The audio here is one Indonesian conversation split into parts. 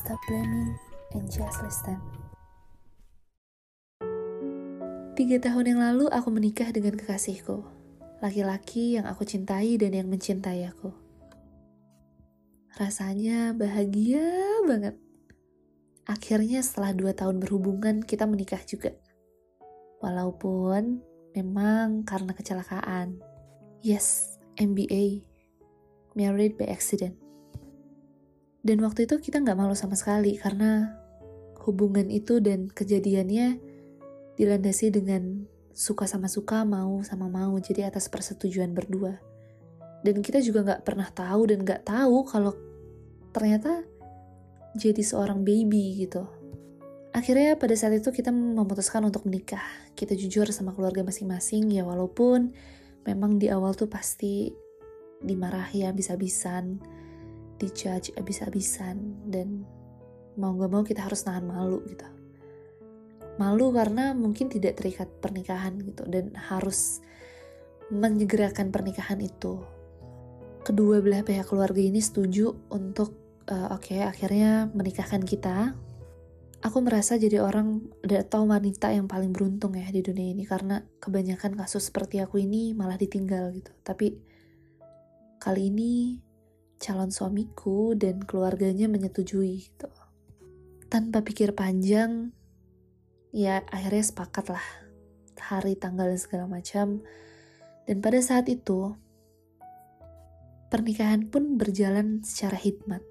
Stop blaming and just listen. Tiga tahun yang lalu aku menikah dengan kekasihku. Laki-laki yang aku cintai dan yang mencintai aku. Rasanya bahagia banget. Akhirnya setelah dua tahun berhubungan kita menikah juga. Walaupun memang karena kecelakaan. Yes, MBA. Married by accident. Dan waktu itu kita nggak malu sama sekali karena hubungan itu dan kejadiannya dilandasi dengan suka sama suka, mau sama mau, jadi atas persetujuan berdua. Dan kita juga nggak pernah tahu dan nggak tahu kalau ternyata jadi seorang baby gitu. Akhirnya pada saat itu kita memutuskan untuk menikah. Kita jujur sama keluarga masing-masing ya walaupun memang di awal tuh pasti dimarahi habis-habisan dijudge abis-abisan dan mau gak mau kita harus nahan malu gitu. Malu karena mungkin tidak terikat pernikahan gitu dan harus menyegerakan pernikahan itu. Kedua belah pihak keluarga ini setuju untuk uh, oke okay, akhirnya menikahkan kita. Aku merasa jadi orang atau wanita yang paling beruntung ya di dunia ini karena kebanyakan kasus seperti aku ini malah ditinggal gitu. Tapi kali ini calon suamiku dan keluarganya menyetujui gitu. Tanpa pikir panjang, ya akhirnya sepakat lah hari, tanggal, dan segala macam. Dan pada saat itu, pernikahan pun berjalan secara hikmat.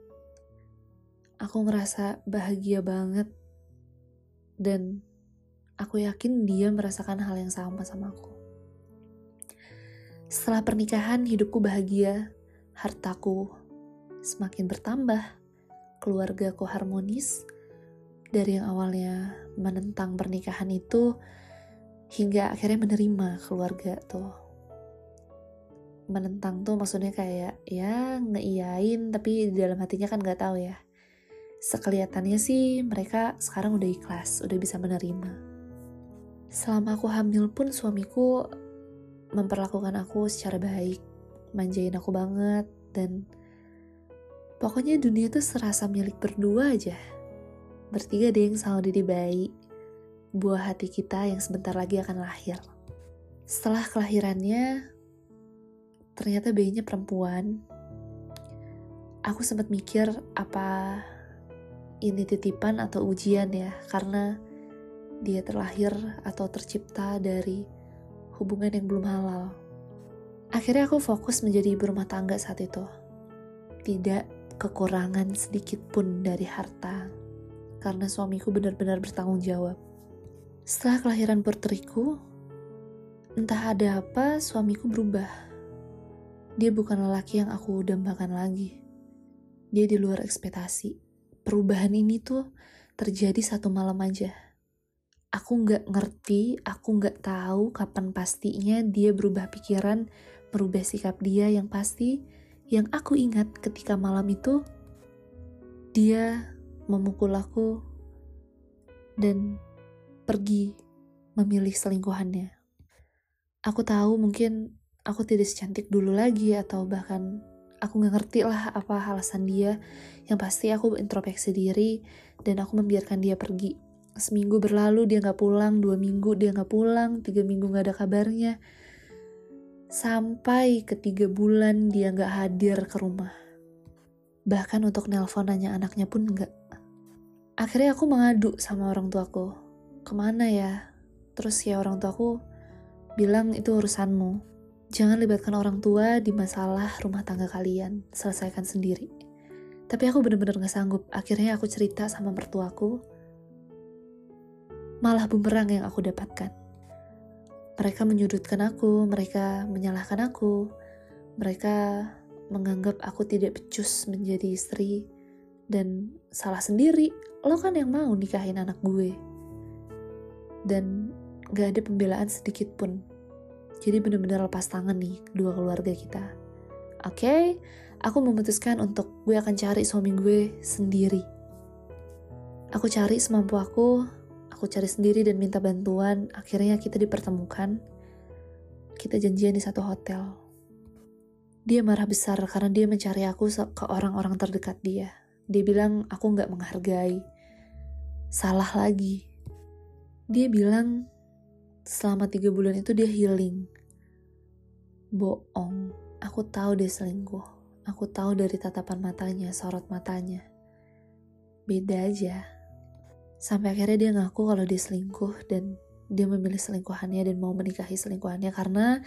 Aku ngerasa bahagia banget dan aku yakin dia merasakan hal yang sama sama aku. Setelah pernikahan, hidupku bahagia, hartaku semakin bertambah, keluargaku harmonis, dari yang awalnya menentang pernikahan itu, hingga akhirnya menerima keluarga tuh. Menentang tuh maksudnya kayak ya ngeiyain tapi di dalam hatinya kan gak tahu ya. Sekelihatannya sih mereka sekarang udah ikhlas, udah bisa menerima. Selama aku hamil pun suamiku memperlakukan aku secara baik, manjain aku banget, dan Pokoknya dunia tuh serasa milik berdua aja. Bertiga deh yang selalu diri bayi, buah hati kita yang sebentar lagi akan lahir. Setelah kelahirannya, ternyata bayinya perempuan. Aku sempat mikir apa ini titipan atau ujian ya, karena dia terlahir atau tercipta dari hubungan yang belum halal. Akhirnya aku fokus menjadi ibu rumah tangga saat itu. Tidak kekurangan sedikit pun dari harta, karena suamiku benar-benar bertanggung jawab. Setelah kelahiran putriku, entah ada apa, suamiku berubah. Dia bukan lelaki yang aku dambakan lagi. Dia di luar ekspektasi. Perubahan ini tuh terjadi satu malam aja. Aku nggak ngerti, aku nggak tahu kapan pastinya dia berubah pikiran, merubah sikap dia yang pasti yang aku ingat ketika malam itu, dia memukul aku dan pergi memilih selingkuhannya. Aku tahu mungkin aku tidak secantik dulu lagi atau bahkan aku gak ngerti lah apa alasan dia. Yang pasti aku introspeksi diri dan aku membiarkan dia pergi. Seminggu berlalu dia gak pulang, dua minggu dia gak pulang, tiga minggu gak ada kabarnya Sampai ketiga bulan dia gak hadir ke rumah. Bahkan untuk nelpon nanya anaknya pun gak. Akhirnya aku mengadu sama orang tuaku. Ke mana ya? Terus ya orang tuaku bilang itu urusanmu. Jangan libatkan orang tua di masalah rumah tangga kalian. Selesaikan sendiri. Tapi aku bener-bener gak sanggup. Akhirnya aku cerita sama mertuaku. Malah bumerang yang aku dapatkan mereka menyudutkan aku, mereka menyalahkan aku, mereka menganggap aku tidak becus menjadi istri, dan salah sendiri, lo kan yang mau nikahin anak gue. Dan gak ada pembelaan sedikit pun. Jadi bener-bener lepas tangan nih dua keluarga kita. Oke, okay, aku memutuskan untuk gue akan cari suami gue sendiri. Aku cari semampu aku, Aku cari sendiri dan minta bantuan, akhirnya kita dipertemukan. Kita janjian di satu hotel. Dia marah besar karena dia mencari aku ke orang-orang terdekat dia. Dia bilang aku nggak menghargai. Salah lagi. Dia bilang selama tiga bulan itu dia healing. Bohong. Aku tahu dia selingkuh. Aku tahu dari tatapan matanya, sorot matanya. Beda aja. Sampai akhirnya dia ngaku kalau dia selingkuh dan dia memilih selingkuhannya dan mau menikahi selingkuhannya karena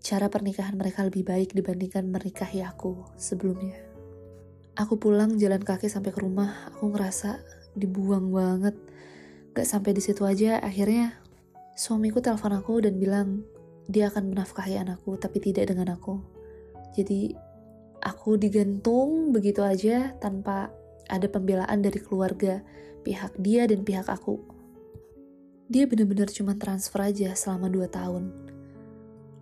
cara pernikahan mereka lebih baik dibandingkan menikahi aku sebelumnya. Aku pulang jalan kaki sampai ke rumah, aku ngerasa dibuang banget. Gak sampai di situ aja, akhirnya suamiku telepon aku dan bilang dia akan menafkahi anakku tapi tidak dengan aku. Jadi aku digantung begitu aja tanpa ada pembelaan dari keluarga, pihak dia dan pihak aku. Dia benar-benar cuma transfer aja selama 2 tahun.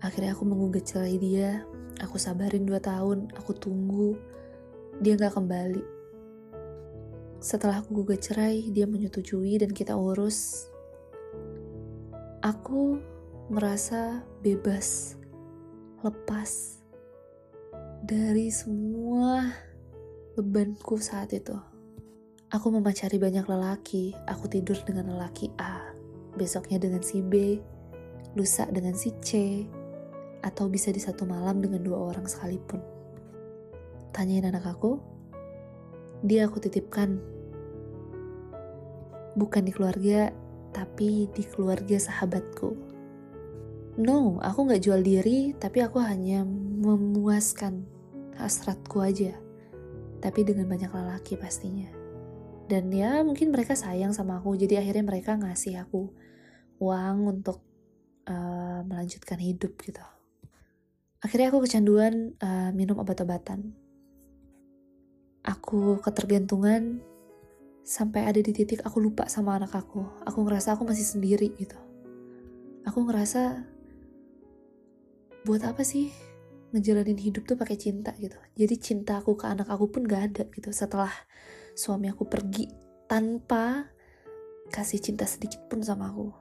Akhirnya aku menggugat cerai dia, aku sabarin 2 tahun, aku tunggu, dia gak kembali. Setelah aku gugat cerai, dia menyetujui dan kita urus. Aku merasa bebas, lepas dari semua bebanku saat itu. Aku memacari banyak lelaki, aku tidur dengan lelaki A, besoknya dengan si B, lusa dengan si C, atau bisa di satu malam dengan dua orang sekalipun tanyain anak aku, dia aku titipkan bukan di keluarga, tapi di keluarga sahabatku. No, aku nggak jual diri, tapi aku hanya memuaskan hasratku aja. Tapi dengan banyak lelaki pastinya. Dan ya mungkin mereka sayang sama aku, jadi akhirnya mereka ngasih aku uang untuk uh, melanjutkan hidup gitu. Akhirnya aku kecanduan uh, minum obat-obatan aku ketergantungan sampai ada di titik aku lupa sama anak aku. Aku ngerasa aku masih sendiri gitu. Aku ngerasa buat apa sih ngejalanin hidup tuh pakai cinta gitu. Jadi cinta aku ke anak aku pun gak ada gitu setelah suami aku pergi tanpa kasih cinta sedikit pun sama aku.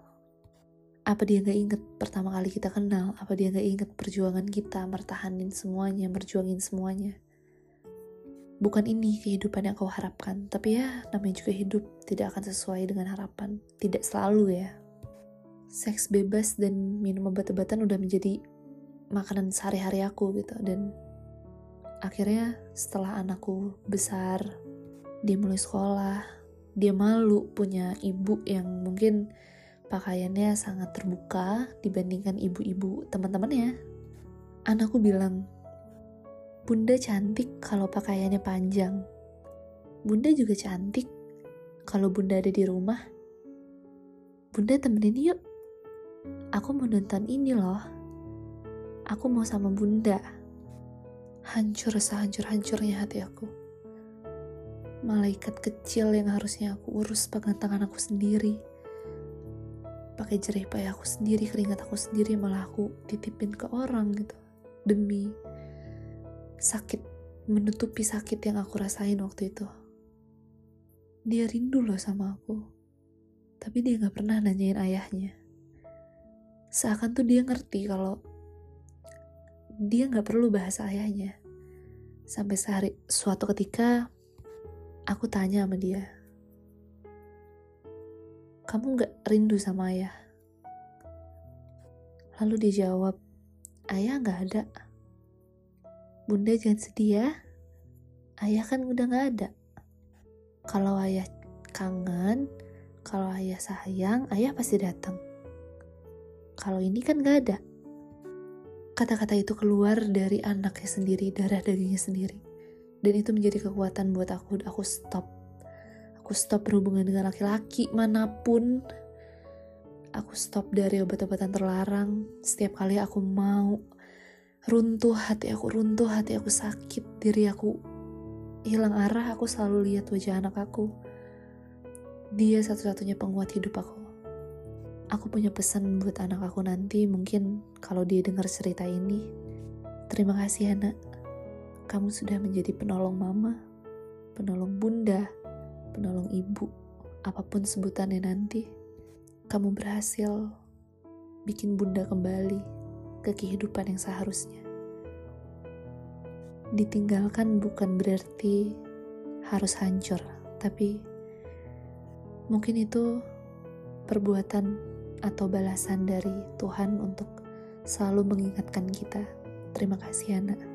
Apa dia gak inget pertama kali kita kenal? Apa dia gak inget perjuangan kita mertahanin semuanya, merjuangin semuanya? bukan ini kehidupan yang kau harapkan. Tapi ya, namanya juga hidup tidak akan sesuai dengan harapan. Tidak selalu ya. Seks bebas dan minum obat-obatan udah menjadi makanan sehari-hari aku gitu. Dan akhirnya setelah anakku besar, dia mulai sekolah, dia malu punya ibu yang mungkin pakaiannya sangat terbuka dibandingkan ibu-ibu teman-temannya. Anakku bilang, Bunda cantik kalau pakaiannya panjang. Bunda juga cantik kalau Bunda ada di rumah. Bunda temenin yuk. Aku mau nonton ini loh. Aku mau sama Bunda. Hancur sehancur-hancurnya hati aku. Malaikat kecil yang harusnya aku urus pegang tangan aku sendiri. Pakai jerih payah aku sendiri, keringat aku sendiri, malah aku titipin ke orang gitu. Demi sakit menutupi sakit yang aku rasain waktu itu. Dia rindu loh sama aku, tapi dia gak pernah nanyain ayahnya. Seakan tuh dia ngerti kalau dia gak perlu bahasa ayahnya. Sampai sehari, suatu ketika, aku tanya sama dia, kamu gak rindu sama ayah? Lalu dia jawab, ayah gak ada. Bunda jangan sedih ya. Ayah kan udah gak ada. Kalau ayah kangen, kalau ayah sayang, ayah pasti datang. Kalau ini kan gak ada. Kata-kata itu keluar dari anaknya sendiri, darah dagingnya sendiri. Dan itu menjadi kekuatan buat aku. Aku stop. Aku stop berhubungan dengan laki-laki mana pun. Aku stop dari obat-obatan terlarang. Setiap kali aku mau runtuh hati aku runtuh hati aku sakit diri aku hilang arah aku selalu lihat wajah anak aku dia satu-satunya penguat hidup aku aku punya pesan buat anak aku nanti mungkin kalau dia dengar cerita ini. Terima kasih anak kamu sudah menjadi penolong mama penolong bunda penolong ibu apa pun sebutannya nanti. Kamu berhasil bikin bunda kembali ke kehidupan yang seharusnya. Ditinggalkan bukan berarti harus hancur, tapi mungkin itu perbuatan atau balasan dari Tuhan untuk selalu mengingatkan kita. Terima kasih, anak.